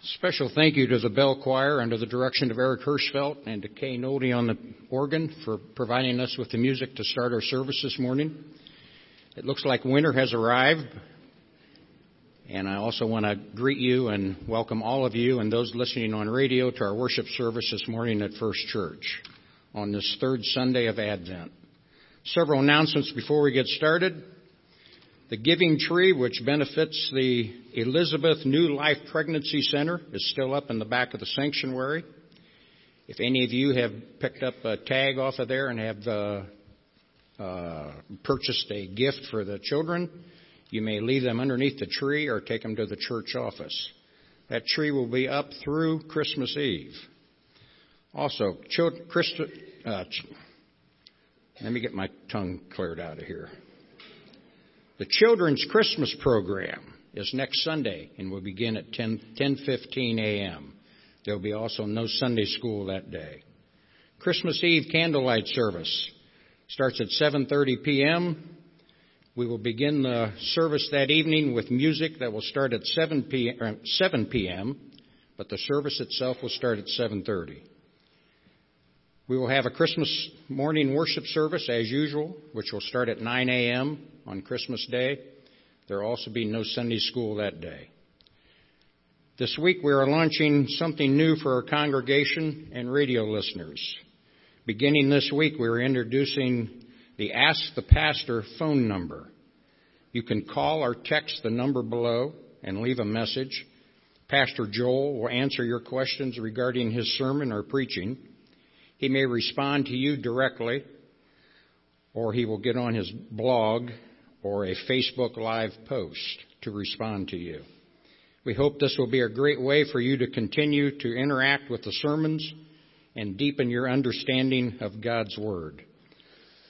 Special thank you to the Bell Choir under the direction of Eric Hirschfeld and to Kay Nody on the organ for providing us with the music to start our service this morning. It looks like winter has arrived, and I also want to greet you and welcome all of you and those listening on radio to our worship service this morning at First Church on this third Sunday of Advent. Several announcements before we get started. The Giving Tree, which benefits the Elizabeth New Life Pregnancy Center, is still up in the back of the sanctuary. If any of you have picked up a tag off of there and have uh, uh, purchased a gift for the children, you may leave them underneath the tree or take them to the church office. That tree will be up through Christmas Eve. Also, Christ, uh, let me get my tongue cleared out of here. The children's Christmas program is next Sunday and will begin at 10, 10:15 a.m. There will be also no Sunday school that day. Christmas Eve candlelight service starts at 7:30 p.m. We will begin the service that evening with music that will start at 7 p.m. 7 p.m., but the service itself will start at 7:30. We will have a Christmas morning worship service as usual, which will start at 9 a.m. on Christmas Day. There will also be no Sunday school that day. This week we are launching something new for our congregation and radio listeners. Beginning this week, we are introducing the Ask the Pastor phone number. You can call or text the number below and leave a message. Pastor Joel will answer your questions regarding his sermon or preaching. He may respond to you directly, or he will get on his blog or a Facebook Live post to respond to you. We hope this will be a great way for you to continue to interact with the sermons and deepen your understanding of God's Word.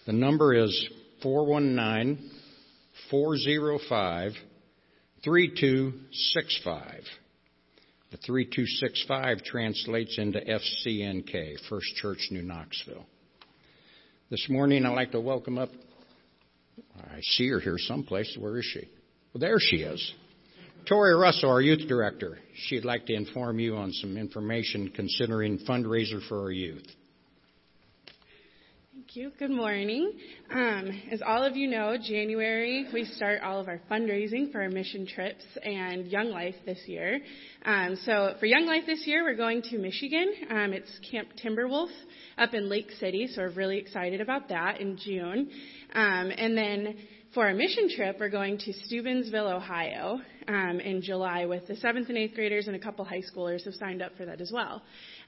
The number is 419 405 3265. The 3265 translates into FCNK, First Church New Knoxville. This morning I'd like to welcome up, I see her here someplace. Where is she? Well, there she is. Tori Russell, our youth director. She'd like to inform you on some information considering fundraiser for our youth. You. Good morning. Um, as all of you know, January we start all of our fundraising for our mission trips and Young Life this year. Um, so for Young Life this year, we're going to Michigan. Um, it's Camp Timberwolf up in Lake City, so we're really excited about that in June. Um, and then for our mission trip, we're going to Steubenville, Ohio, um, in July with the seventh and eighth graders and a couple high schoolers have signed up for that as well.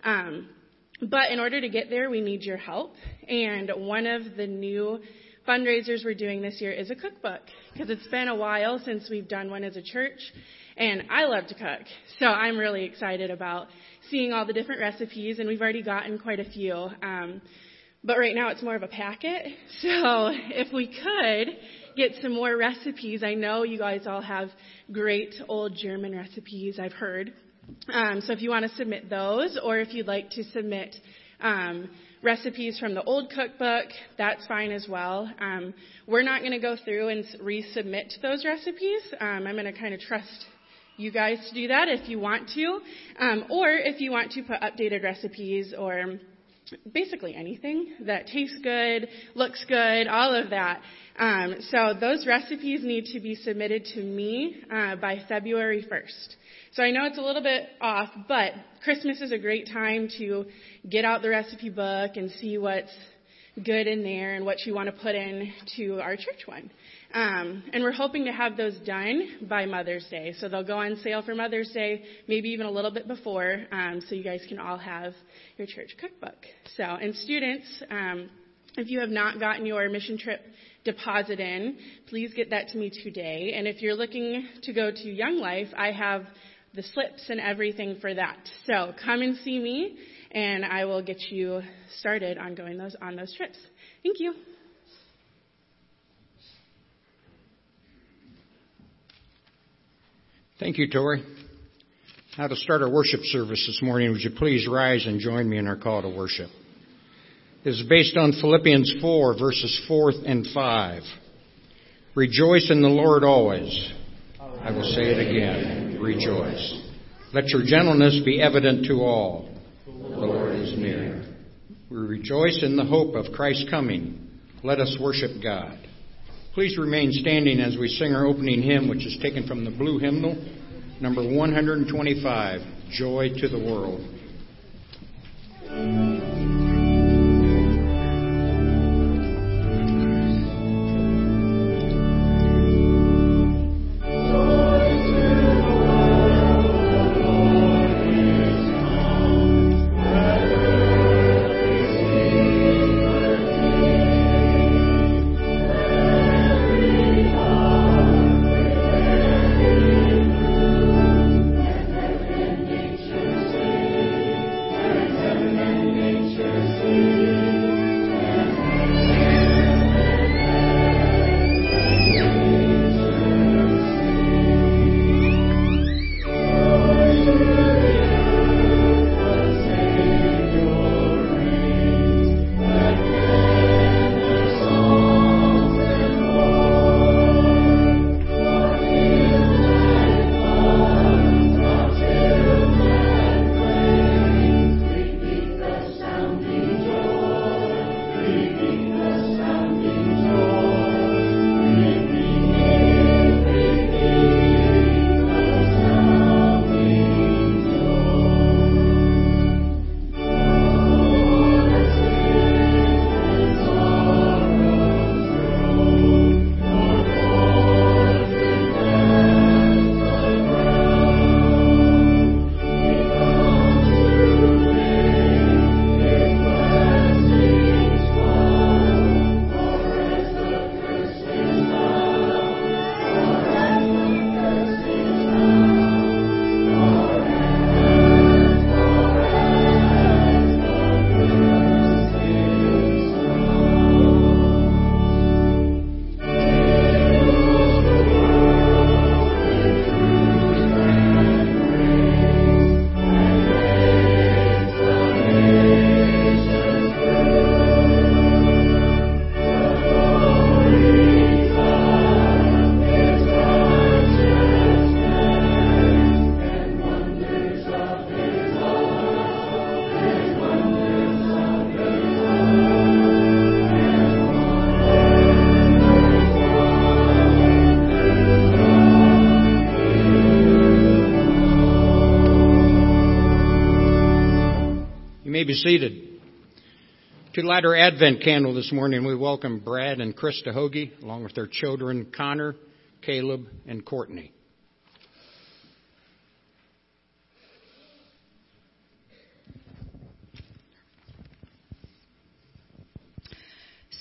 Um, but in order to get there, we need your help. And one of the new fundraisers we're doing this year is a cookbook because it's been a while since we've done one as a church. And I love to cook. So I'm really excited about seeing all the different recipes, and we've already gotten quite a few. Um, but right now it's more of a packet. So if we could get some more recipes, I know you guys all have great old German recipes, I've heard. Um, so if you want to submit those, or if you'd like to submit um, recipes from the old cookbook, that's fine as well. Um, we're not going to go through and resubmit those recipes. Um, I'm going to kind of trust you guys to do that if you want to, um, or if you want to put updated recipes or basically anything that tastes good, looks good, all of that. Um, so those recipes need to be submitted to me uh, by February 1st. So I know it's a little bit off, but Christmas is a great time to get out the recipe book and see what's good in there and what you want to put in to our church one. Um, and we're hoping to have those done by Mother's Day. So they'll go on sale for Mother's Day, maybe even a little bit before, um, so you guys can all have your church cookbook. So, and students, um, if you have not gotten your mission trip deposit in, please get that to me today. And if you're looking to go to Young Life, I have the slips and everything for that. So come and see me, and I will get you started on going those on those trips. Thank you. Thank you, Tori. Now to start our worship service this morning, would you please rise and join me in our call to worship? It is based on Philippians 4, verses 4 and 5. Rejoice in the Lord always. I will say it again. Rejoice. Let your gentleness be evident to all. We rejoice in the hope of Christ's coming. Let us worship God. Please remain standing as we sing our opening hymn, which is taken from the blue hymnal, number 125, Joy to the World. Seated. To light our Advent candle this morning, we welcome Brad and Krista Hoagie, along with their children Connor, Caleb, and Courtney.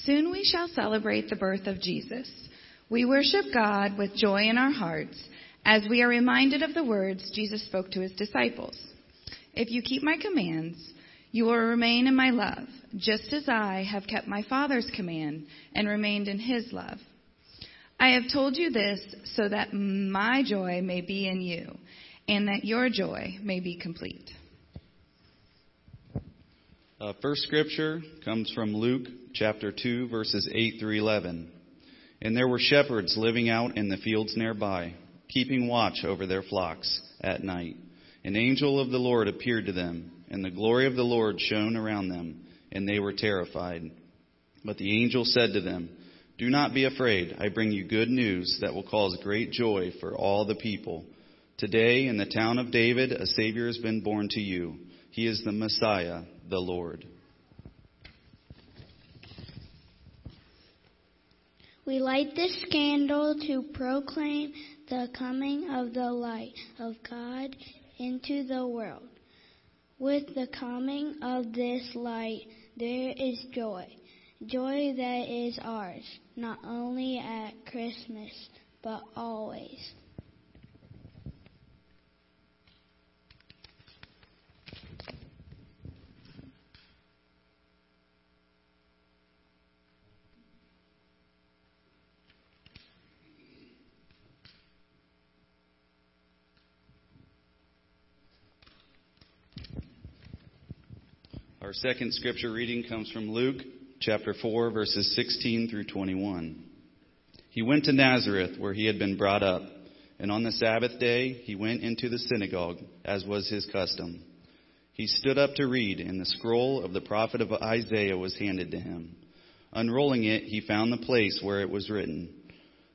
Soon we shall celebrate the birth of Jesus. We worship God with joy in our hearts as we are reminded of the words Jesus spoke to his disciples. If you keep my commands, you will remain in my love, just as I have kept my Father's command and remained in his love. I have told you this so that my joy may be in you and that your joy may be complete. Uh, first scripture comes from Luke chapter 2, verses 8 through 11. And there were shepherds living out in the fields nearby, keeping watch over their flocks at night. An angel of the Lord appeared to them and the glory of the Lord shone around them, and they were terrified. But the angel said to them, Do not be afraid. I bring you good news that will cause great joy for all the people. Today, in the town of David, a Savior has been born to you. He is the Messiah, the Lord. We light this candle to proclaim the coming of the light of God into the world. With the coming of this light, there is joy. Joy that is ours, not only at Christmas, but always. Our second scripture reading comes from Luke chapter 4, verses 16 through 21. He went to Nazareth, where he had been brought up, And on the Sabbath day he went into the synagogue, as was his custom. He stood up to read, and the scroll of the prophet of Isaiah was handed to him. Unrolling it, he found the place where it was written,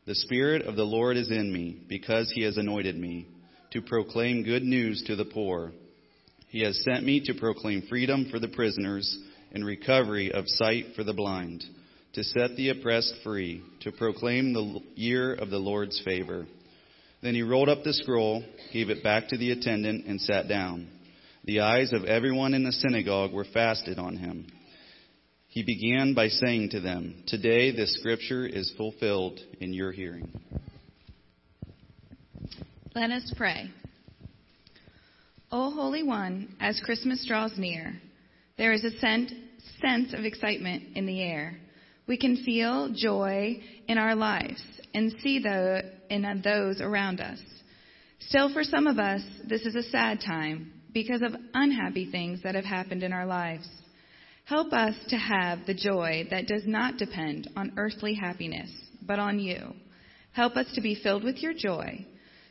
The Spirit of the Lord is in me, because he has anointed me, to proclaim good news to the poor. He has sent me to proclaim freedom for the prisoners and recovery of sight for the blind, to set the oppressed free, to proclaim the year of the Lord's favor. Then he rolled up the scroll, gave it back to the attendant, and sat down. The eyes of everyone in the synagogue were fastened on him. He began by saying to them, Today this scripture is fulfilled in your hearing. Let us pray. O Holy One, as Christmas draws near, there is a sense of excitement in the air. We can feel joy in our lives and see the, in those around us. Still, for some of us, this is a sad time because of unhappy things that have happened in our lives. Help us to have the joy that does not depend on earthly happiness, but on you. Help us to be filled with your joy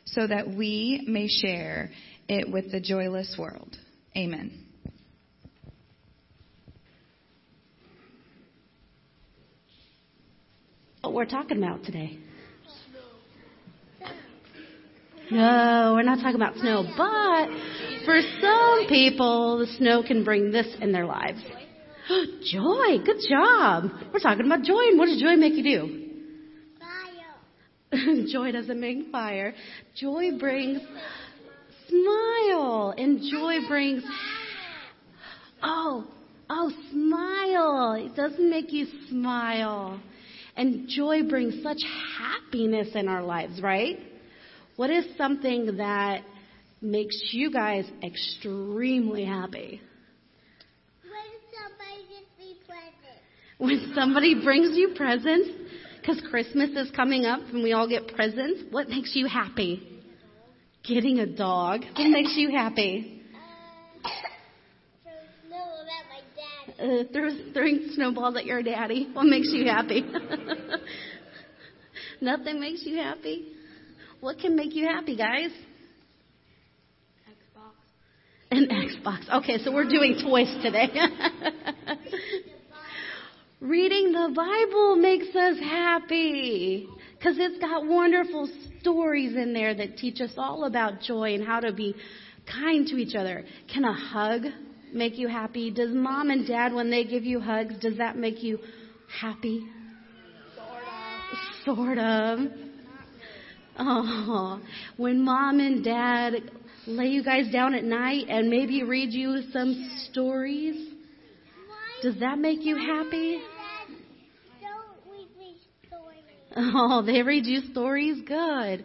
so that we may share it with the joyless world. Amen. What we're talking about today. No, we're not talking about snow, but for some people, the snow can bring this in their lives. joy, good job. We're talking about joy, and what does joy make you do? Fire. joy doesn't make fire. Joy brings smile, and joy brings. Oh, oh, smile. It doesn't make you smile. And joy brings such happiness in our lives, right? What is something that makes you guys extremely happy? When somebody brings you presents, because Christmas is coming up and we all get presents, what makes you happy? Getting a dog. What makes you happy? Uh, throw, throwing snowballs at your daddy. What makes you happy? Nothing makes you happy. What can make you happy, guys? Xbox. An Xbox. Okay, so we're doing toys today. Reading the Bible makes us happy because it's got wonderful stories in there that teach us all about joy and how to be kind to each other. Can a hug make you happy? Does mom and dad, when they give you hugs, does that make you happy? Sort of. Sort of. Oh, when mom and dad lay you guys down at night and maybe read you some stories, does that make you happy? Oh, they read you stories? Good.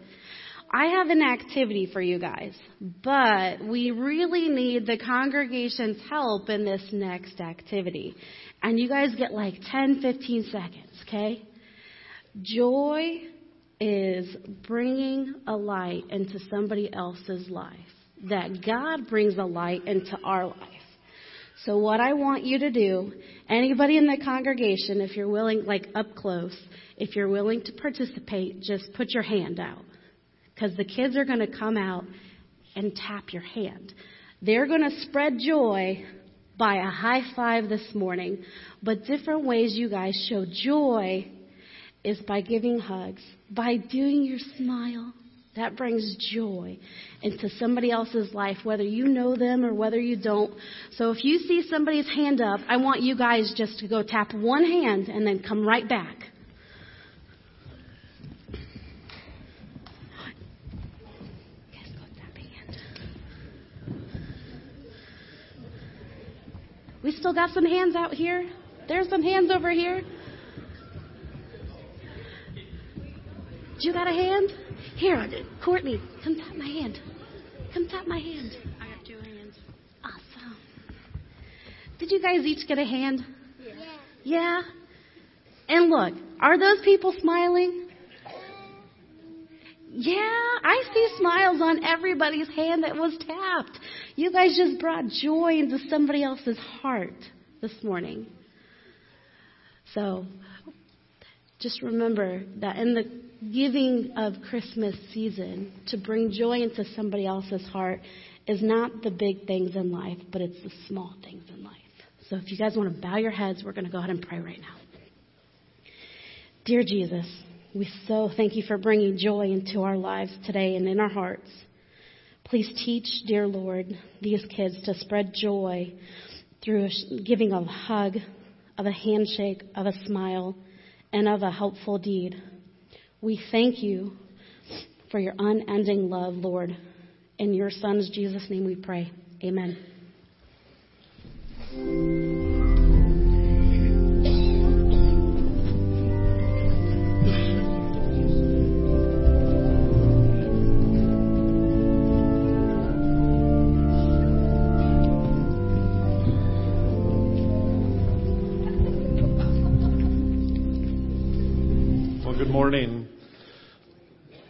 I have an activity for you guys, but we really need the congregation's help in this next activity. And you guys get like 10, 15 seconds, okay? Joy is bringing a light into somebody else's life. That God brings a light into our life. So what I want you to do, anybody in the congregation, if you're willing, like up close, if you're willing to participate, just put your hand out. Because the kids are going to come out and tap your hand. They're going to spread joy by a high five this morning. But different ways you guys show joy is by giving hugs, by doing your smile. That brings joy into somebody else's life, whether you know them or whether you don't. So if you see somebody's hand up, I want you guys just to go tap one hand and then come right back. Guys, go tap a hand. We still got some hands out here. There's some hands over here. You got a hand? Here, Courtney, come tap my hand. Come tap my hand. I got two hands. Awesome. Did you guys each get a hand? Yeah. Yeah? And look, are those people smiling? Uh, yeah, I see smiles on everybody's hand that was tapped. You guys just brought joy into somebody else's heart this morning. So, just remember that in the giving of Christmas season to bring joy into somebody else's heart is not the big things in life, but it's the small things in life. So if you guys want to bow your heads, we're going to go ahead and pray right now. Dear Jesus, we so thank you for bringing joy into our lives today and in our hearts. Please teach, dear Lord, these kids to spread joy through giving of a hug, of a handshake, of a smile, and of a helpful deed. We thank you for your unending love, Lord. In your Son's Jesus' name we pray. Amen.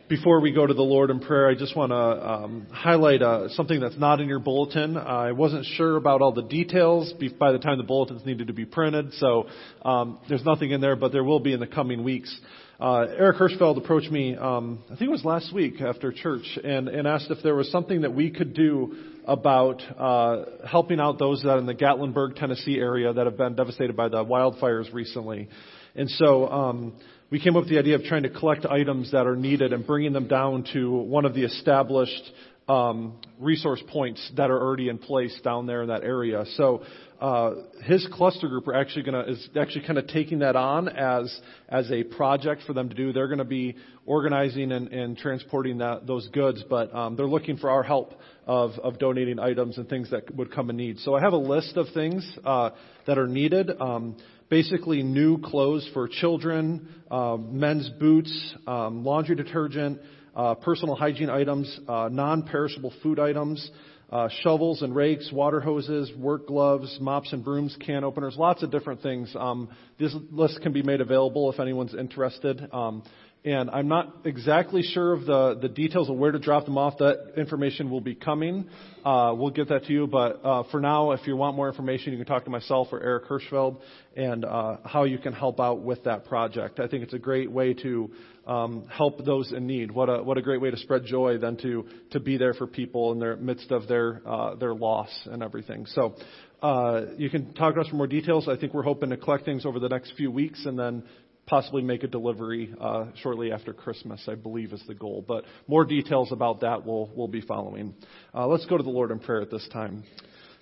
Before we go to the Lord in prayer, I just want to um, highlight uh, something that's not in your bulletin. I wasn't sure about all the details by the time the bulletins needed to be printed, so um, there's nothing in there, but there will be in the coming weeks. Uh, Eric Hirschfeld approached me, um, I think it was last week after church, and, and asked if there was something that we could do about uh, helping out those that are in the Gatlinburg, Tennessee area that have been devastated by the wildfires recently. And so um, we came up with the idea of trying to collect items that are needed and bringing them down to one of the established um, resource points that are already in place down there in that area. So uh, his cluster group are actually going to is actually kind of taking that on as as a project for them to do. They're going to be organizing and, and transporting that those goods, but um, they're looking for our help of of donating items and things that would come in need. So I have a list of things uh, that are needed. Um, basically new clothes for children, uh, men's boots, um, laundry detergent, uh, personal hygiene items, uh, non-perishable food items, uh, shovels and rakes, water hoses, work gloves, mops and brooms, can openers, lots of different things. Um, this list can be made available if anyone's interested. Um, and I'm not exactly sure of the, the details of where to drop them off. That information will be coming. Uh, we'll get that to you. But uh, for now, if you want more information, you can talk to myself or Eric Hirschfeld and uh, how you can help out with that project. I think it's a great way to um, help those in need. What a what a great way to spread joy than to to be there for people in the midst of their uh, their loss and everything. So. Uh, you can talk to us for more details. I think we're hoping to collect things over the next few weeks and then possibly make a delivery uh, shortly after Christmas, I believe is the goal. But more details about that will will be following. Uh, let's go to the Lord in prayer at this time.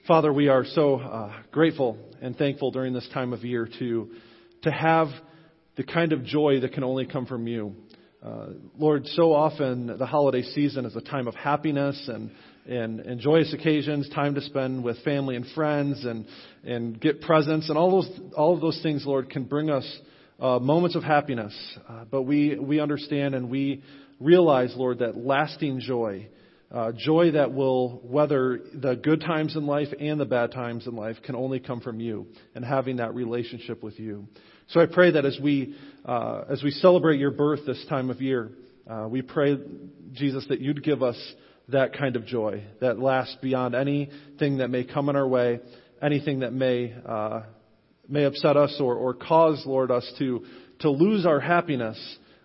Father, we are so uh, grateful and thankful during this time of year to to have the kind of joy that can only come from you. Uh, Lord, so often the holiday season is a time of happiness and, and, and joyous occasions, time to spend with family and friends and, and get presents and all those, all of those things, Lord, can bring us uh, moments of happiness, uh, but we, we understand and we realize, Lord, that lasting joy, uh, joy that will weather the good times in life and the bad times in life, can only come from you and having that relationship with you. So I pray that as we uh, as we celebrate your birth this time of year, uh, we pray, Jesus, that you'd give us that kind of joy that lasts beyond anything that may come in our way, anything that may uh, may upset us or, or cause, Lord, us to, to lose our happiness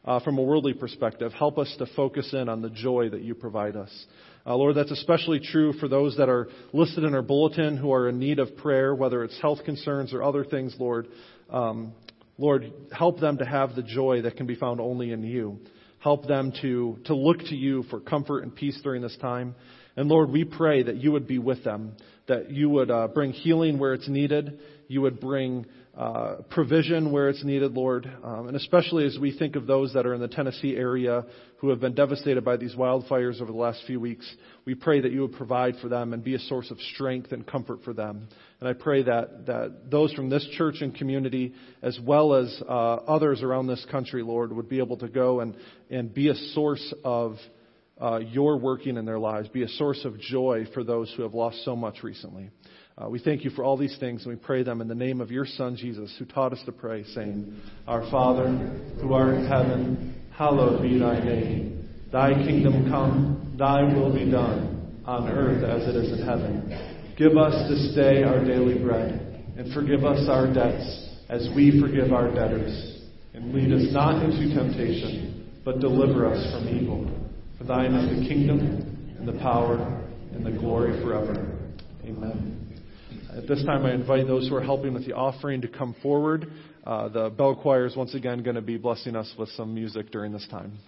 uh, from a worldly perspective. Help us to focus in on the joy that you provide us. Uh, Lord, that's especially true for those that are listed in our bulletin who are in need of prayer, whether it's health concerns or other things, Lord. Um, Lord, help them to have the joy that can be found only in you. Help them to, to look to you for comfort and peace during this time. And Lord, we pray that you would be with them, that you would uh, bring healing where it's needed, you would bring uh, provision where it's needed, Lord. Um, and especially as we think of those that are in the Tennessee area who have been devastated by these wildfires over the last few weeks, we pray that you would provide for them and be a source of strength and comfort for them. And I pray that, that those from this church and community, as well as uh, others around this country, Lord, would be able to go and, and be a source of uh, your working in their lives, be a source of joy for those who have lost so much recently. Uh, we thank you for all these things, and we pray them in the name of your Son, Jesus, who taught us to pray, saying, Our Father, who art in heaven, hallowed be thy name. Thy kingdom come, thy will be done, on earth as it is in heaven. Give us this day our daily bread, and forgive us our debts, as we forgive our debtors. And lead us not into temptation, but deliver us from evil. For thine is the kingdom, and the power, and the glory forever. Amen. At this time, I invite those who are helping with the offering to come forward. Uh, the bell choir is once again going to be blessing us with some music during this time.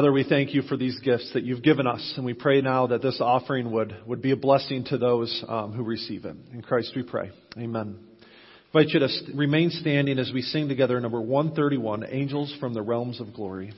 Father, we thank you for these gifts that you've given us, and we pray now that this offering would, would be a blessing to those um, who receive it. In Christ we pray. Amen. I invite you to remain standing as we sing together number 131, Angels from the Realms of Glory.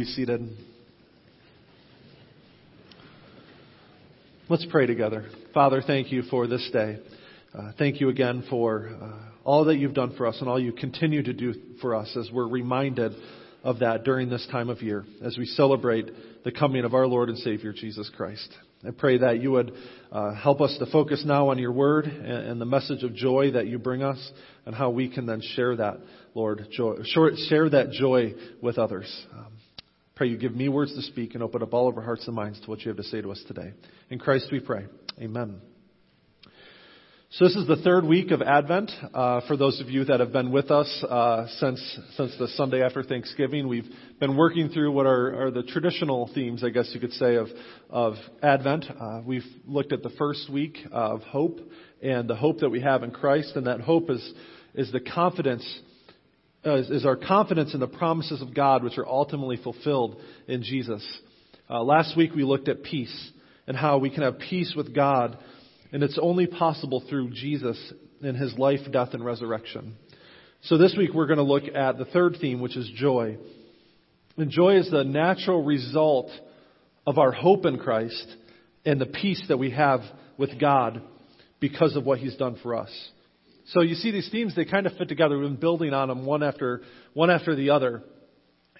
Be seated. Let's pray together. Father, thank you for this day. Uh, thank you again for uh, all that you've done for us and all you continue to do for us as we're reminded of that during this time of year as we celebrate the coming of our Lord and Savior, Jesus Christ. I pray that you would uh, help us to focus now on your word and, and, the message of joy that you bring us and how we can then share that, Lord, joy, share that joy with others. Um, Pray you give me words to speak and open up all of our hearts and minds to what you have to say to us today. In Christ we pray. Amen. So this is the third week of Advent. Uh, for those of you that have been with us uh, since since the Sunday after Thanksgiving, we've been working through what are, are the traditional themes, I guess you could say, of of Advent. Uh, we've looked at the first week of hope and the hope that we have in Christ, and that hope is is the confidence uh, is, is, our confidence in the promises of God, which are ultimately fulfilled in Jesus. Uh, last week we looked at peace and how we can have peace with God, and it's only possible through Jesus in his life, death, and resurrection. So this week we're going to look at the third theme, which is joy. And joy is the natural result of our hope in Christ and the peace that we have with God because of what he's done for us. So you see these themes, they kind of fit together. We've been building on them one after, one after the other.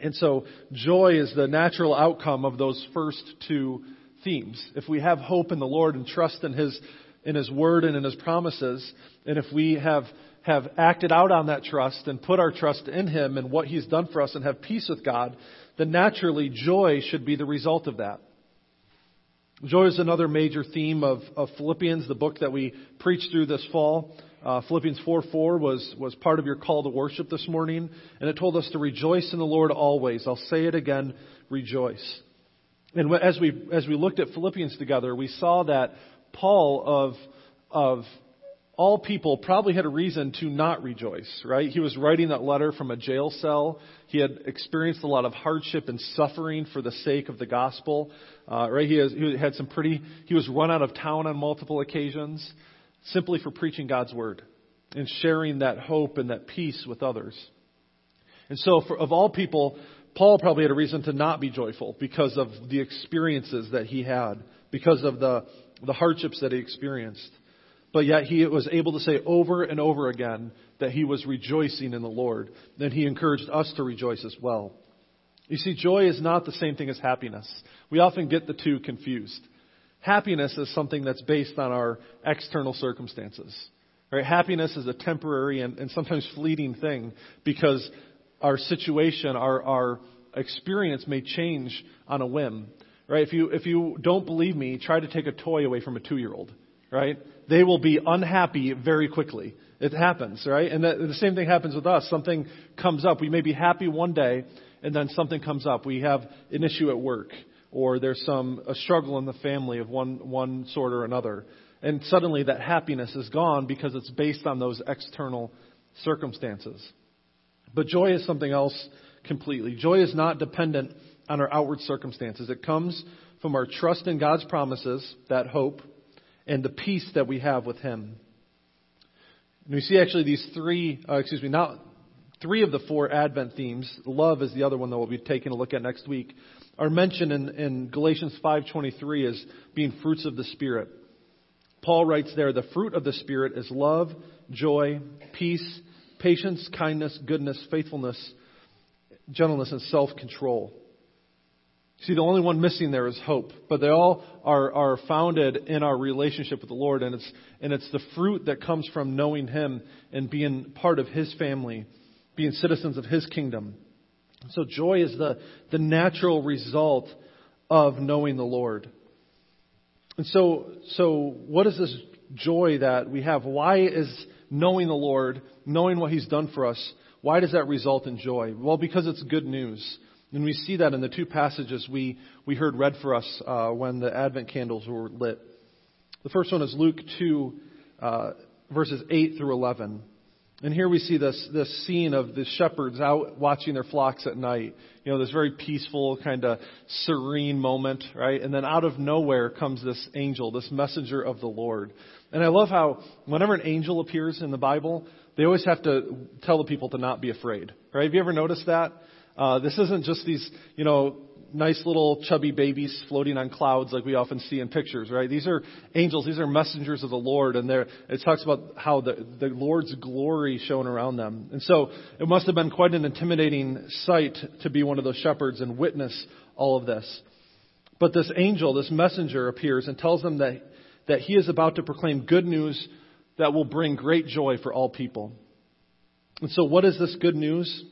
And so joy is the natural outcome of those first two themes. If we have hope in the Lord and trust in His, in His Word and in His promises, and if we have, have acted out on that trust and put our trust in Him and what He's done for us and have peace with God, then naturally joy should be the result of that. Joy is another major theme of, of Philippians, the book that we preached through this fall. Uh, Philippians 4 4 was, was part of your call to worship this morning, and it told us to rejoice in the Lord always. I'll say it again, rejoice. And as we, as we looked at Philippians together, we saw that Paul of, of all people probably had a reason to not rejoice, right? He was writing that letter from a jail cell. He had experienced a lot of hardship and suffering for the sake of the gospel, uh, right? He, has, he had some pretty, he was run out of town on multiple occasions simply for preaching God's word and sharing that hope and that peace with others. And so, for, of all people, Paul probably had a reason to not be joyful because of the experiences that he had, because of the, the hardships that he experienced. But yet he was able to say over and over again that he was rejoicing in the Lord. Then he encouraged us to rejoice as well. You see, joy is not the same thing as happiness. We often get the two confused. Happiness is something that's based on our external circumstances. Right? Happiness is a temporary and, and sometimes fleeting thing because our situation, our, our experience may change on a whim. Right? If you, if you don't believe me, try to take a toy away from a two year old. Right? They will be unhappy very quickly. It happens, right? And the, same thing happens with us. Something comes up. We may be happy one day, and then something comes up. We have an issue at work, or there's some a struggle in the family of one one sort or another, and suddenly that happiness is gone because it's based on those external circumstances. But joy is something else completely. Joy is not dependent on our outward circumstances. It comes from our trust in God's promises, that hope, and the peace that we have with Him. And we see actually these three, uh, excuse me, not three of the four Advent themes. Love is the other one that we'll be taking a look at next week. Are mentioned in, in Galatians 5:23 as being fruits of the Spirit. Paul writes there, the fruit of the Spirit is love, joy, peace, patience, kindness, goodness, faithfulness, gentleness, and self-control. See, the only one missing there is hope, but they all are, are founded in our relationship with the Lord, and it's, and it's the fruit that comes from knowing Him and being part of His family, being citizens of His kingdom. So joy is the, the natural result of knowing the Lord. And so, so what is this joy that we have? Why is knowing the Lord, knowing what He's done for us, why does that result in joy? Well, because it's good news. And we see that in the two passages we, we heard read for us uh, when the Advent candles were lit. The first one is Luke 2, uh, verses 8 through 11. And here we see this, this scene of the shepherds out watching their flocks at night. You know, this very peaceful, kind of serene moment, right? And then out of nowhere comes this angel, this messenger of the Lord. And I love how whenever an angel appears in the Bible, they always have to tell the people to not be afraid, right? Have you ever noticed that? Uh, this isn't just these, you know, nice little chubby babies floating on clouds like we often see in pictures, right? These are angels. These are messengers of the Lord, and it talks about how the the Lord's glory shone around them. And so it must have been quite an intimidating sight to be one of those shepherds and witness all of this. But this angel, this messenger, appears and tells them that that he is about to proclaim good news that will bring great joy for all people. And so, what is this good news?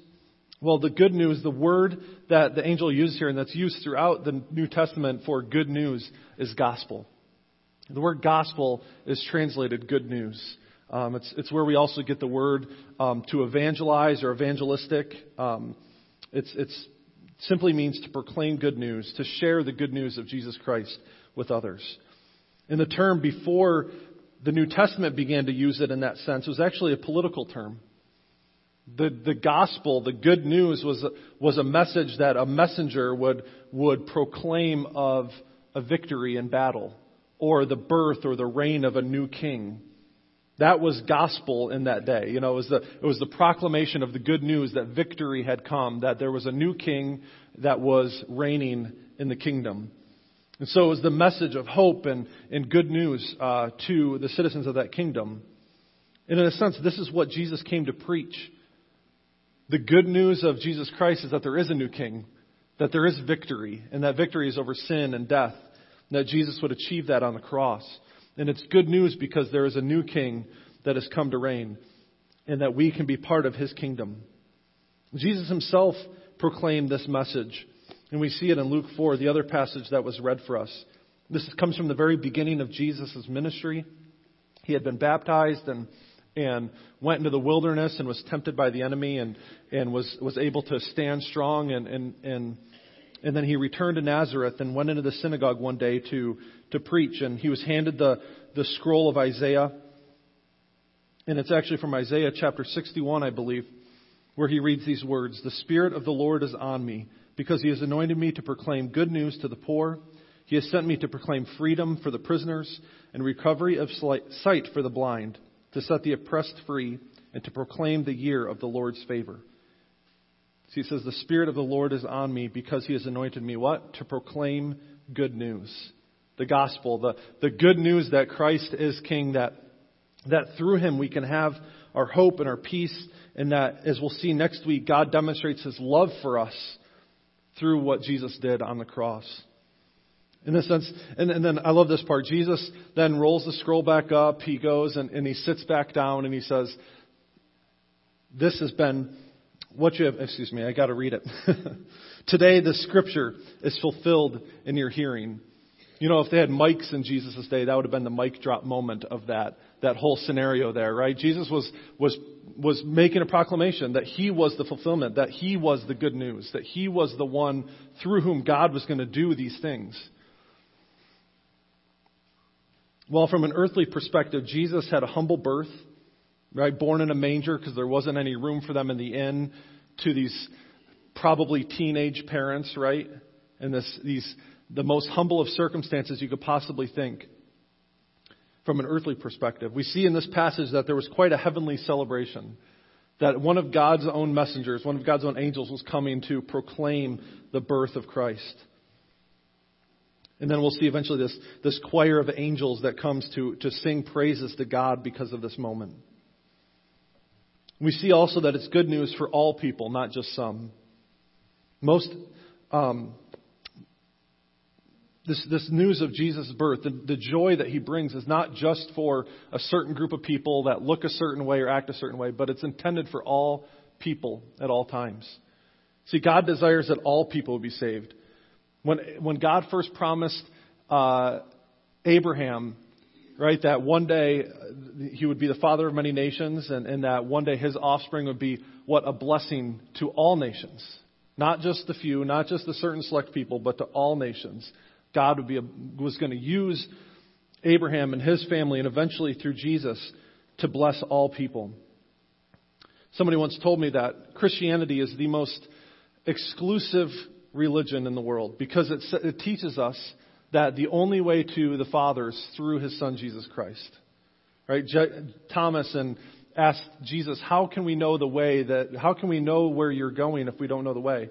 Well, the good news, the word that the angel used here and that's used throughout the New Testament for good news is gospel. The word gospel is translated good news. Um, it's, it's where we also get the word um, to evangelize or evangelistic. Um, it's, it's simply means to proclaim good news, to share the good news of Jesus Christ with others. And the term before the New Testament began to use it in that sense was actually a political term. The, the gospel, the good news, was, was a message that a messenger would, would proclaim of a victory in battle, or the birth or the reign of a new king. That was gospel in that day. You know, it was, the, it was the proclamation of the good news that victory had come, that there was a new king that was reigning in the kingdom. And so it was the message of hope and, and good news uh, to the citizens of that kingdom. And in a sense, this is what Jesus came to preach. The good news of Jesus Christ is that there is a new king, that there is victory, and that victory is over sin and death, and that Jesus would achieve that on the cross. And it's good news because there is a new king that has come to reign, and that we can be part of his kingdom. Jesus himself proclaimed this message, and we see it in Luke 4, the other passage that was read for us. This comes from the very beginning of Jesus' ministry. He had been baptized and and went into the wilderness and was tempted by the enemy and, and was, was able to stand strong. And, and, and, and then he returned to Nazareth and went into the synagogue one day to, to preach. And he was handed the, the scroll of Isaiah. And it's actually from Isaiah chapter 61, I believe, where he reads these words The Spirit of the Lord is on me, because he has anointed me to proclaim good news to the poor. He has sent me to proclaim freedom for the prisoners and recovery of sight for the blind, to set the oppressed free, and to proclaim the year of the Lord's favor. So he says, The Spirit of the Lord is on me because he has anointed me what? To proclaim good news. The gospel, the, the good news that Christ is King, that that through him we can have our hope and our peace, and that, as we'll see next week, God demonstrates his love for us through what Jesus did on the cross. In a sense, and, and then I love this part. Jesus then rolls the scroll back up. He goes and, and he sits back down and he says, This has been what you have, excuse me, I got to read it. Today, the scripture is fulfilled in your hearing. You know, if they had mics in Jesus' day, that would have been the mic drop moment of that, that whole scenario there, right? Jesus was, was, was making a proclamation that he was the fulfillment, that he was the good news, that he was the one through whom God was going to do these things. Well, from an earthly perspective, Jesus had a humble birth, right? Born in a manger because there wasn't any room for them in the inn to these probably teenage parents, right? And this, these the most humble of circumstances you could possibly think from an earthly perspective. We see in this passage that there was quite a heavenly celebration. That one of God's own messengers, one of God's own angels, was coming to proclaim the birth of Christ. And then we'll see eventually this, this choir of angels that comes to, to sing praises to God because of this moment. We see also that it's good news for all people, not just some. Most um, this, this news of Jesus' birth, the, the joy that he brings is not just for a certain group of people that look a certain way or act a certain way, but it's intended for all people at all times. See, God desires that all people be saved. When, when God first promised uh, Abraham, right, that one day he would be the father of many nations and, and that one day his offspring would be what? A blessing to all nations. Not just the few, not just the certain select people, but to all nations. God would be a, was going to use Abraham and his family and eventually through Jesus to bless all people. Somebody once told me that Christianity is the most exclusive religion in the world because it, it teaches us that the only way to the Father is through his son Jesus Christ. Right? Je- Thomas and asked Jesus, "How can we know the way that how can we know where you're going if we don't know the way?"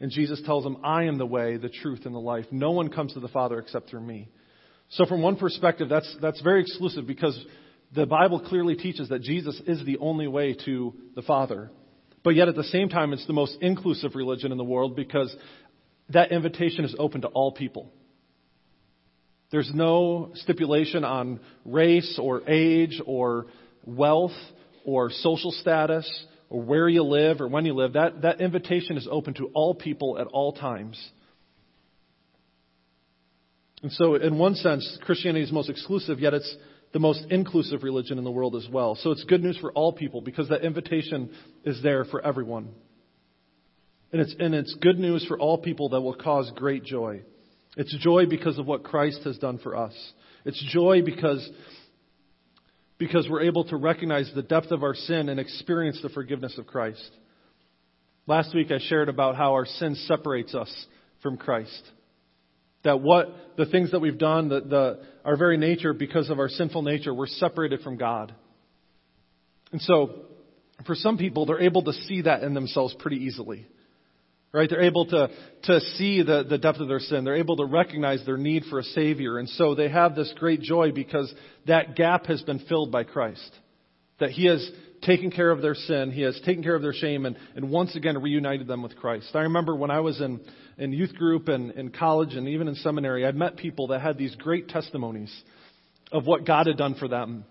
And Jesus tells him, I am the way, the truth, and the life. No one comes to the Father except through me. So, from one perspective, that's, that's very exclusive because the Bible clearly teaches that Jesus is the only way to the Father. But yet, at the same time, it's the most inclusive religion in the world because that invitation is open to all people. There's no stipulation on race or age or wealth or social status or where you live or when you live, that, that invitation is open to all people at all times. And so, in one sense, Christianity is most exclusive, yet it's the most inclusive religion in the world as well. So it's good news for all people because that invitation is there for everyone. And it's, and it's good news for all people that will cause great joy. It's joy because of what Christ has done for us. It's joy because because we're able to recognize the depth of our sin and experience the forgiveness of Christ. Last week I shared about how our sin separates us from Christ. That what the things that we've done, the, the, our very nature, because of our sinful nature, we're separated from God. And so, for some people, they're able to see that in themselves pretty easily. Right? They're able to, to see the, the depth of their sin. They're able to recognize their need for a Savior. And so they have this great joy because that gap has been filled by Christ. That He has taken care of their sin. He has taken care of their shame and, and once again reunited them with Christ. I remember when I was in, in youth group and in college and even in seminary, I met people that had these great testimonies of what God had done for them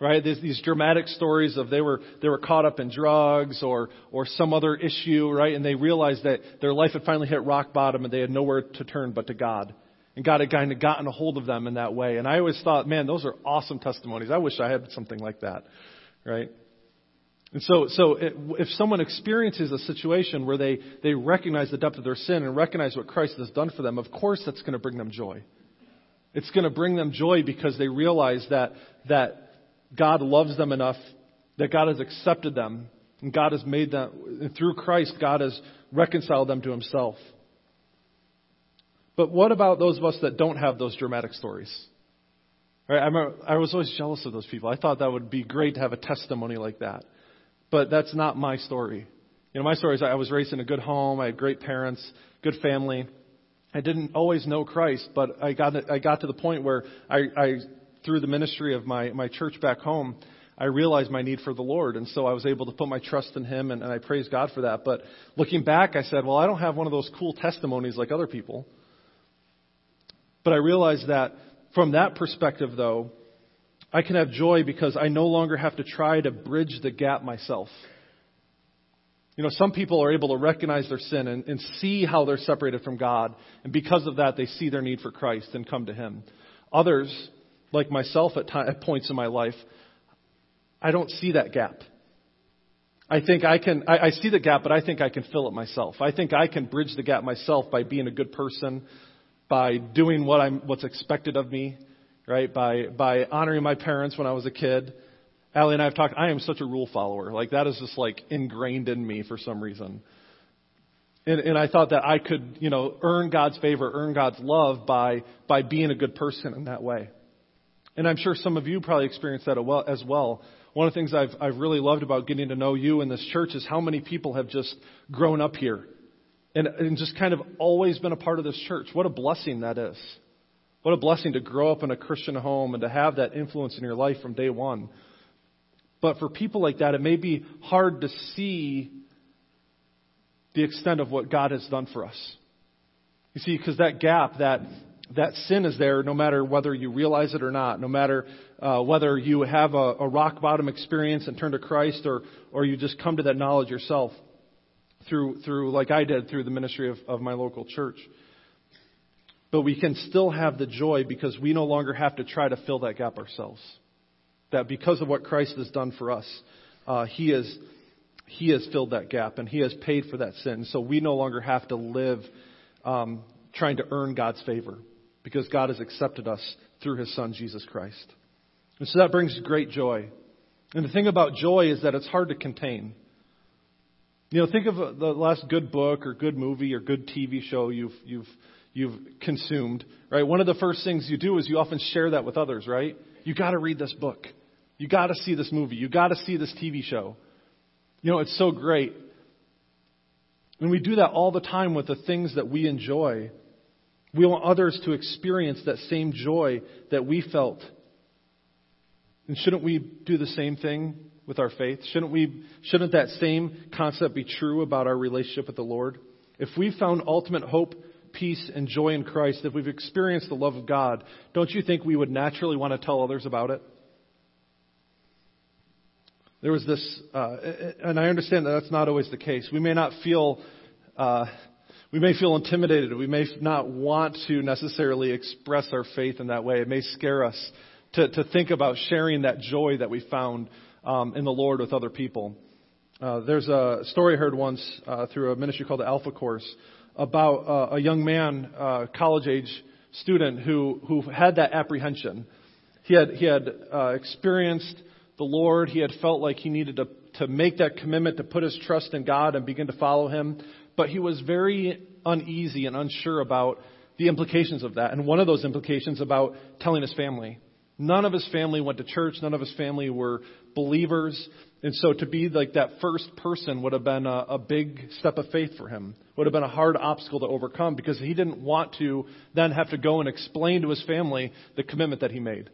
right? There's these dramatic stories of they were they were caught up in drugs or or some other issue, right? And they realized that their life had finally hit rock bottom and they had nowhere to turn but to God. And God had kind of gotten a hold of them in that way. And I always thought, man, those are awesome testimonies. I wish I had something like that, right? And so, so if someone experiences a situation where they, they recognize the depth of their sin and recognize what Christ has done for them, of course that's going to bring them joy. It's going to bring them joy because they realize that, that God loves them enough that God has accepted them and God has made them, through Christ, God has reconciled them to himself. But what about those of us that don't have those dramatic stories? Right? I, I was always jealous of those people. I thought that would be great to have a testimony like that. But that's not my story. You know, my story is I was raised in a good home. I had great parents, good family. I didn't always know Christ, but I got I got to the point where I, I through the ministry of my my church back home, I realized my need for the Lord, and so I was able to put my trust in Him, and, and I praise God for that. But looking back, I said, well, I don't have one of those cool testimonies like other people. But I realized that from that perspective, though, I can have joy because I no longer have to try to bridge the gap myself. You know, some people are able to recognize their sin and, and see how they're separated from God, and because of that, they see their need for Christ and come to Him. Others, like myself at, t- at points in my life, I don't see that gap. I think I can, I, I see the gap, but I think I can fill it myself. I think I can bridge the gap myself by being a good person, by doing what I'm, what's expected of me, right? By, by honoring my parents when I was a kid. Allie and I have talked, I am such a rule follower. Like that is just like ingrained in me for some reason. And, and I thought that I could, you know, earn God's favor, earn God's love by, by being a good person in that way. And I'm sure some of you probably experienced that as well. One of the things I've, I've really loved about getting to know you in this church is how many people have just grown up here and, and just kind of always been a part of this church. What a blessing that is. What a blessing to grow up in a Christian home and to have that influence in your life from day one. But for people like that, it may be hard to see the extent of what God has done for us. You see, because that gap, that that sin is there no matter whether you realize it or not, no matter uh, whether you have a, a rock bottom experience and turn to Christ or, or you just come to that knowledge yourself through, through like I did through the ministry of, of my local church. But we can still have the joy because we no longer have to try to fill that gap ourselves. That because of what Christ has done for us, uh, He has He has filled that gap and He has paid for that sin. So we no longer have to live um, trying to earn God's favor because God has accepted us through His Son Jesus Christ. And so that brings great joy. And the thing about joy is that it's hard to contain. You know, think of the last good book or good movie or good TV show you've you've you've consumed, right? One of the first things you do is you often share that with others, right? You got to read this book. You got to see this movie. You got to see this TV show. You know, it's so great. And we do that all the time with the things that we enjoy. We want others to experience that same joy that we felt and shouldn't we do the same thing with our faith? Shouldn't we shouldn't that same concept be true about our relationship with the Lord? If we found ultimate hope, peace, and joy in Christ, if we've experienced the love of God, don't you think we would naturally want to tell others about it? There was this, uh, and I understand that that's not always the case. We may not feel, uh, we may feel intimidated. We may not want to necessarily express our faith in that way. It may scare us to, to think about sharing that joy that we found um, in the Lord with other people. Uh, there's a story I heard once uh, through a ministry called the Alpha Course about uh, a young man, uh, college age student, who, who had that apprehension. He had, he had uh, experienced the Lord. He had felt like he needed to, to make that commitment to put his trust in God and begin to follow Him. But he was very uneasy and unsure about the implications of that. And one of those implications about telling his family. None of his family went to church. None of his family were believers. And so to be like that first person would have been a, a big step of faith for him. Would have been a hard obstacle to overcome because he didn't want to then have to go and explain to his family the commitment that he made.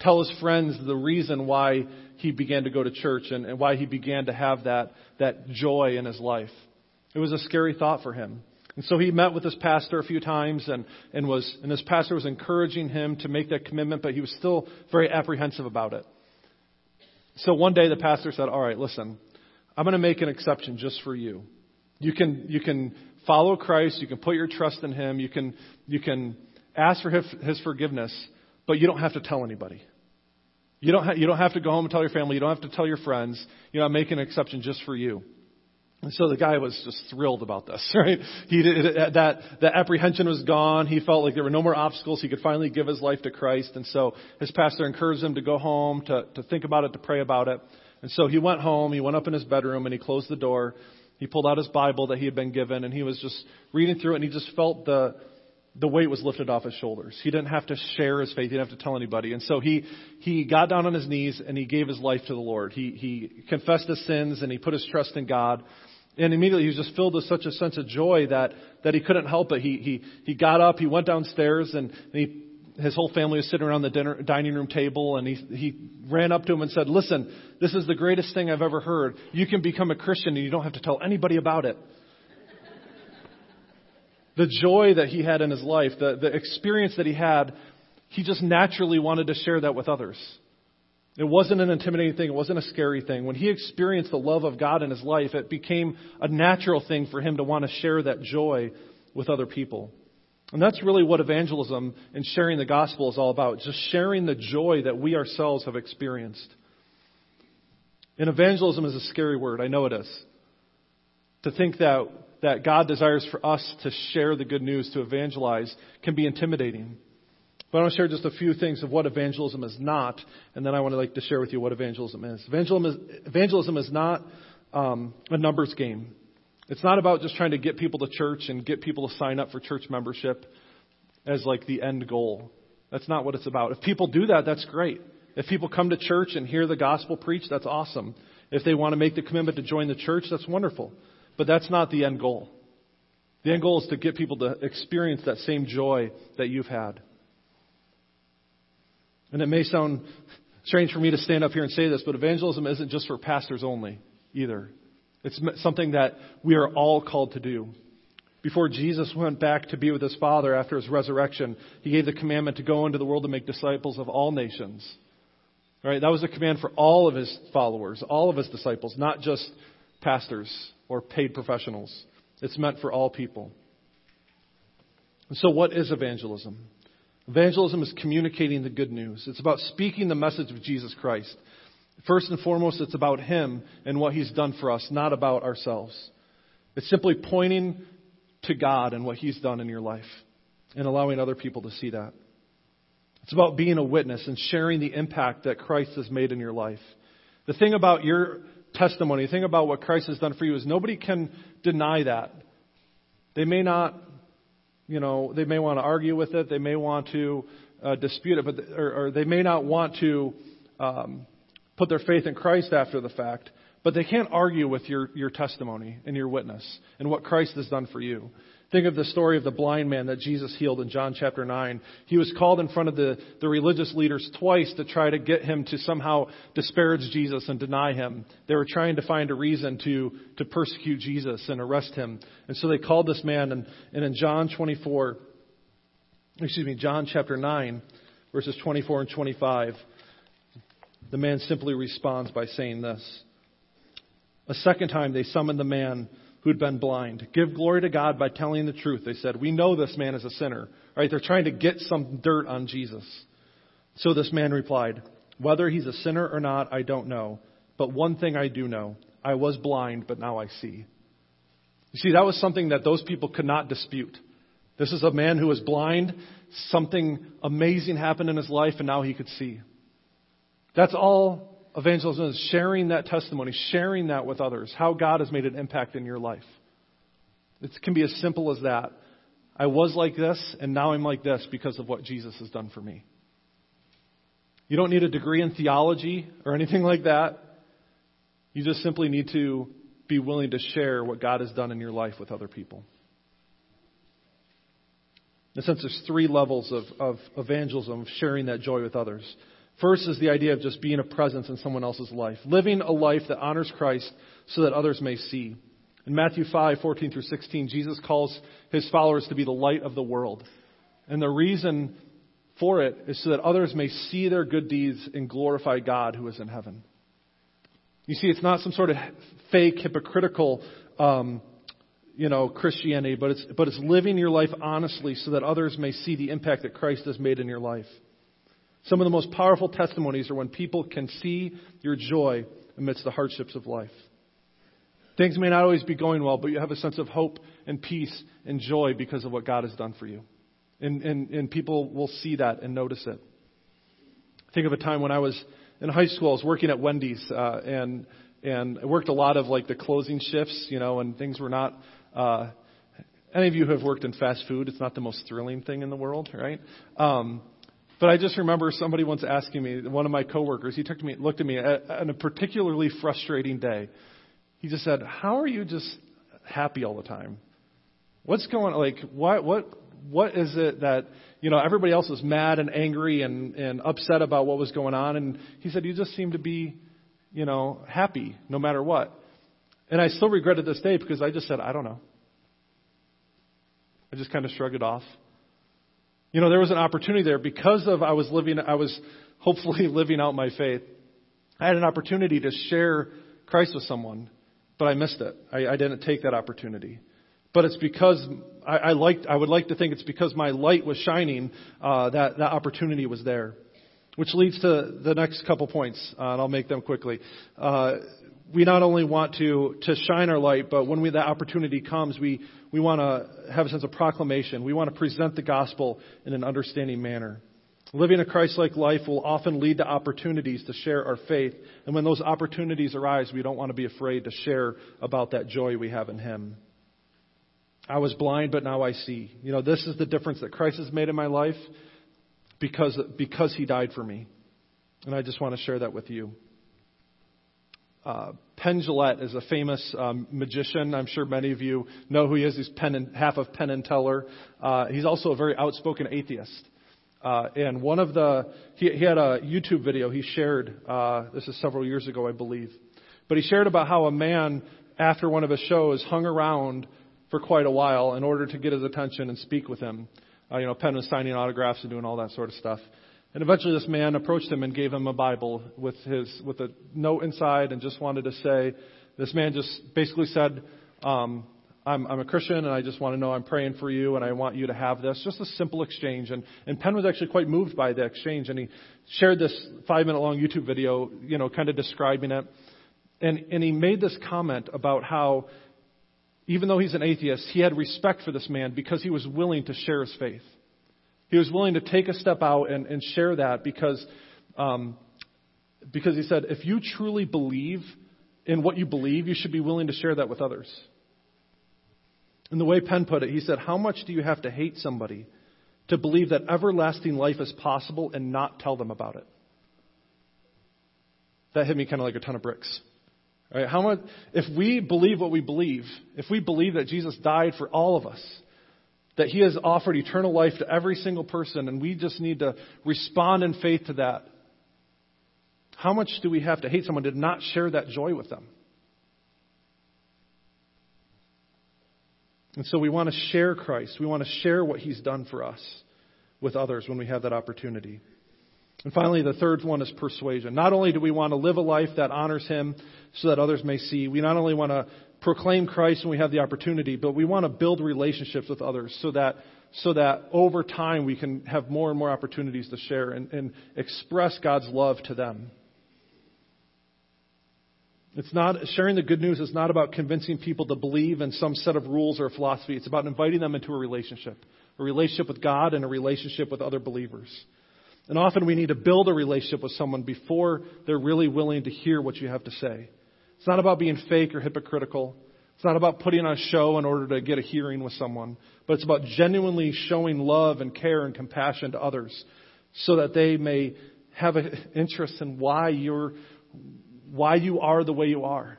Tell his friends the reason why he began to go to church and, and why he began to have that, that joy in his life. It was a scary thought for him. And so he met with his pastor a few times and, and was, and his pastor was encouraging him to make that commitment, but he was still very apprehensive about it. So one day the pastor said, all right, listen, I'm going to make an exception just for you. You can, you can follow Christ. You can put your trust in him. You can, you can ask for his, his forgiveness, but you don't have to tell anybody. You don't, ha- you don't have to go home and tell your family. You don't have to tell your friends. You know, I'm making an exception just for you. And so the guy was just thrilled about this, right? He did, that that apprehension was gone. He felt like there were no more obstacles. He could finally give his life to Christ. And so his pastor encouraged him to go home, to to think about it, to pray about it. And so he went home. He went up in his bedroom and he closed the door. He pulled out his Bible that he had been given, and he was just reading through it. And he just felt the the weight was lifted off his shoulders. He didn't have to share his faith. He didn't have to tell anybody. And so he, he got down on his knees and he gave his life to the Lord. He, he confessed his sins and he put his trust in God. And immediately he was just filled with such a sense of joy that, that he couldn't help it. He, he, he got up, he went downstairs, and, and he, his whole family was sitting around the dinner, dining room table, and he, he ran up to him and said, Listen, this is the greatest thing I've ever heard. You can become a Christian and you don't have to tell anybody about it. the joy that he had in his life, the, the experience that he had, he just naturally wanted to share that with others. It wasn't an intimidating thing. It wasn't a scary thing. When he experienced the love of God in his life, it became a natural thing for him to want to share that joy with other people. And that's really what evangelism and sharing the gospel is all about. Just sharing the joy that we ourselves have experienced. And evangelism is a scary word. I know it is. To think that, that God desires for us to share the good news, to evangelize, can be intimidating. But I want to share just a few things of what evangelism is not, and then I want to like to share with you what evangelism is. Evangelism is, evangelism is not um, a numbers game. It's not about just trying to get people to church and get people to sign up for church membership as like the end goal. That's not what it's about. If people do that, that's great. If people come to church and hear the gospel preached, that's awesome. If they want to make the commitment to join the church, that's wonderful. But that's not the end goal. The end goal is to get people to experience that same joy that you've had. And it may sound strange for me to stand up here and say this, but evangelism isn't just for pastors only either. It's something that we are all called to do. Before Jesus went back to be with his Father after his resurrection, he gave the commandment to go into the world and make disciples of all nations. Right? That was a command for all of his followers, all of his disciples, not just pastors or paid professionals. It's meant for all people. So, what is evangelism? Evangelism is communicating the good news. It's about speaking the message of Jesus Christ. First and foremost, it's about Him and what He's done for us, not about ourselves. It's simply pointing to God and what He's done in your life and allowing other people to see that. It's about being a witness and sharing the impact that Christ has made in your life. The thing about your testimony, the thing about what Christ has done for you is nobody can deny that. They may not you know, they may want to argue with it, they may want to uh, dispute it, but or, or, they may not want to um, put their faith in Christ after the fact. But they can't argue with your, your testimony and your witness and what Christ has done for you. Think of the story of the blind man that Jesus healed in John chapter 9. He was called in front of the, the religious leaders twice to try to get him to somehow disparage Jesus and deny him. They were trying to find a reason to, to persecute Jesus and arrest him. And so they called this man, and, and in John 24, excuse me, John chapter 9, verses 24 and 25, the man simply responds by saying this. A second time they summoned the man who'd been blind. Give glory to God by telling the truth. They said, We know this man is a sinner. Right? They're trying to get some dirt on Jesus. So this man replied, Whether he's a sinner or not, I don't know. But one thing I do know I was blind, but now I see. You see, that was something that those people could not dispute. This is a man who was blind. Something amazing happened in his life, and now he could see. That's all evangelism is sharing that testimony, sharing that with others, how God has made an impact in your life. It can be as simple as that. I was like this, and now I'm like this because of what Jesus has done for me. You don't need a degree in theology or anything like that. You just simply need to be willing to share what God has done in your life with other people. In a sense, there's three levels of, of evangelism, of sharing that joy with others. First is the idea of just being a presence in someone else's life, living a life that honors Christ so that others may see. In Matthew 5, 14 through 16, Jesus calls his followers to be the light of the world. And the reason for it is so that others may see their good deeds and glorify God who is in heaven. You see, it's not some sort of fake, hypocritical, um, you know, Christianity, but it's, but it's living your life honestly so that others may see the impact that Christ has made in your life. Some of the most powerful testimonies are when people can see your joy amidst the hardships of life. Things may not always be going well, but you have a sense of hope and peace and joy because of what God has done for you. And, and, and people will see that and notice it. Think of a time when I was in high school, I was working at Wendy's, uh, and, and I worked a lot of like the closing shifts, you know, and things were not, uh, any of you who have worked in fast food, it's not the most thrilling thing in the world, right? Um, but I just remember somebody once asking me, one of my coworkers, he took me, looked at me on a particularly frustrating day. He just said, "How are you just happy all the time? What's going on like what what what is it that you know everybody else was mad and angry and and upset about what was going on and he said you just seem to be you know happy no matter what." And I still regret it this day because I just said, "I don't know." I just kind of shrugged it off. You know, there was an opportunity there because of I was living, I was hopefully living out my faith. I had an opportunity to share Christ with someone, but I missed it. I, I didn't take that opportunity. But it's because I, I liked, I would like to think it's because my light was shining, uh, that, that opportunity was there. Which leads to the next couple points, uh, and I'll make them quickly. Uh, we not only want to, to shine our light, but when we, that opportunity comes, we, we want to have a sense of proclamation. We want to present the gospel in an understanding manner. Living a Christ like life will often lead to opportunities to share our faith. And when those opportunities arise, we don't want to be afraid to share about that joy we have in Him. I was blind, but now I see. You know, this is the difference that Christ has made in my life because, because He died for me. And I just want to share that with you. Uh, Penn Jillette is a famous um, magician. I'm sure many of you know who he is. He's Penn and, half of Penn and Teller. Uh, he's also a very outspoken atheist. Uh, and one of the, he, he had a YouTube video he shared, uh, this is several years ago, I believe. But he shared about how a man, after one of his shows, hung around for quite a while in order to get his attention and speak with him. Uh, you know, Penn was signing autographs and doing all that sort of stuff. And eventually this man approached him and gave him a Bible with his, with a note inside and just wanted to say, this man just basically said, um, I'm, I'm a Christian and I just want to know I'm praying for you and I want you to have this. Just a simple exchange. And, and Penn was actually quite moved by the exchange and he shared this five minute long YouTube video, you know, kind of describing it. And, and he made this comment about how even though he's an atheist, he had respect for this man because he was willing to share his faith. He was willing to take a step out and, and share that because, um, because he said, if you truly believe in what you believe, you should be willing to share that with others. And the way Penn put it, he said, How much do you have to hate somebody to believe that everlasting life is possible and not tell them about it? That hit me kind of like a ton of bricks. Right? How much, if we believe what we believe, if we believe that Jesus died for all of us, that He has offered eternal life to every single person, and we just need to respond in faith to that. How much do we have to hate someone to not share that joy with them? And so we want to share Christ. We want to share what He's done for us with others when we have that opportunity. And finally, the third one is persuasion. Not only do we want to live a life that honors Him so that others may see, we not only want to proclaim Christ when we have the opportunity, but we want to build relationships with others so that, so that over time we can have more and more opportunities to share and, and express God's love to them. It's not, sharing the good news is not about convincing people to believe in some set of rules or philosophy. It's about inviting them into a relationship, a relationship with God and a relationship with other believers. And often we need to build a relationship with someone before they're really willing to hear what you have to say. It's not about being fake or hypocritical. It's not about putting on a show in order to get a hearing with someone, but it's about genuinely showing love and care and compassion to others so that they may have an interest in why you're why you are the way you are.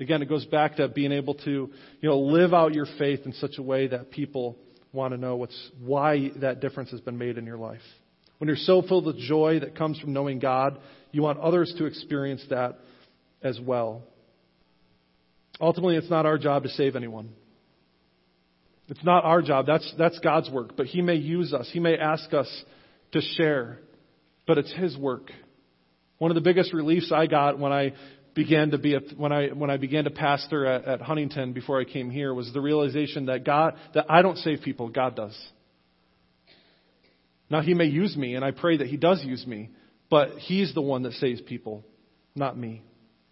Again, it goes back to being able to, you know, live out your faith in such a way that people want to know what's why that difference has been made in your life. When you're so filled with joy that comes from knowing God, you want others to experience that as well. Ultimately, it's not our job to save anyone. It's not our job. That's, that's God's work. But He may use us. He may ask us to share. But it's His work. One of the biggest reliefs I got when I began to be a, when I when I began to pastor at, at Huntington before I came here was the realization that God that I don't save people, God does. Now He may use me, and I pray that He does use me, but He's the one that saves people, not me.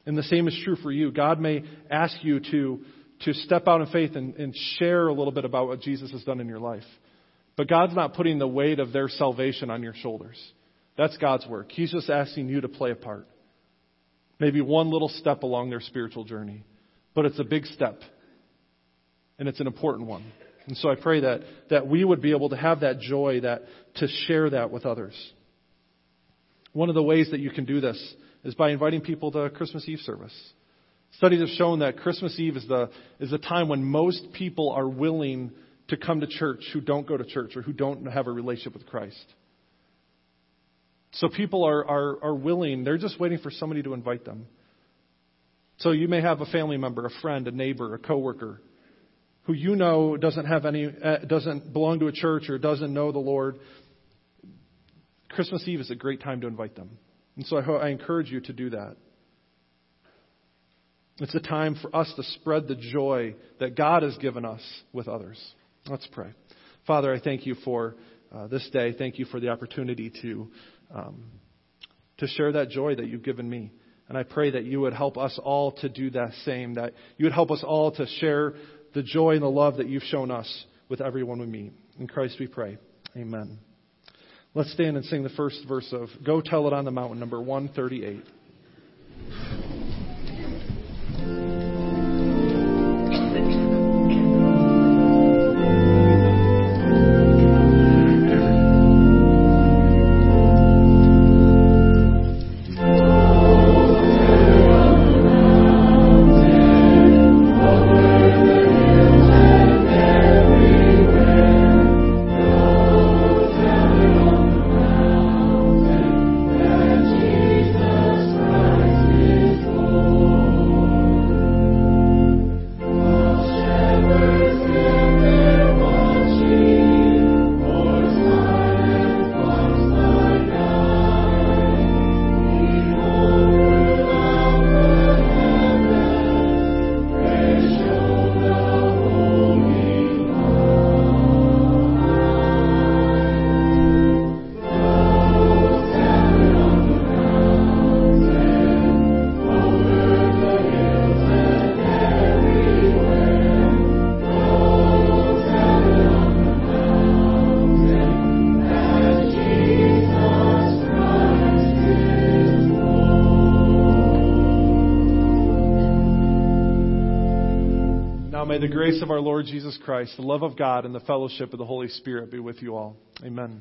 And the same is true for you. God may ask you to, to step out in faith and, and share a little bit about what Jesus has done in your life. But God's not putting the weight of their salvation on your shoulders. That's God's work. He's just asking you to play a part. Maybe one little step along their spiritual journey. But it's a big step. And it's an important one. And so I pray that, that we would be able to have that joy that to share that with others. One of the ways that you can do this is by inviting people to Christmas Eve service. Studies have shown that Christmas Eve is the, is the time when most people are willing to come to church who don't go to church or who don't have a relationship with Christ. So people are, are, are willing, they're just waiting for somebody to invite them. So you may have a family member, a friend, a neighbor, a coworker who you know doesn't have any uh, doesn't belong to a church or doesn't know the Lord. Christmas Eve is a great time to invite them. And so I, I encourage you to do that. It's a time for us to spread the joy that God has given us with others. Let's pray. Father, I thank you for uh, this day. Thank you for the opportunity to, um, to share that joy that you've given me. And I pray that you would help us all to do that same, that you would help us all to share the joy and the love that you've shown us with everyone we meet. In Christ we pray. Amen. Let's stand and sing the first verse of Go Tell It on the Mountain, number 138. Christ, the love of God, and the fellowship of the Holy Spirit be with you all. Amen.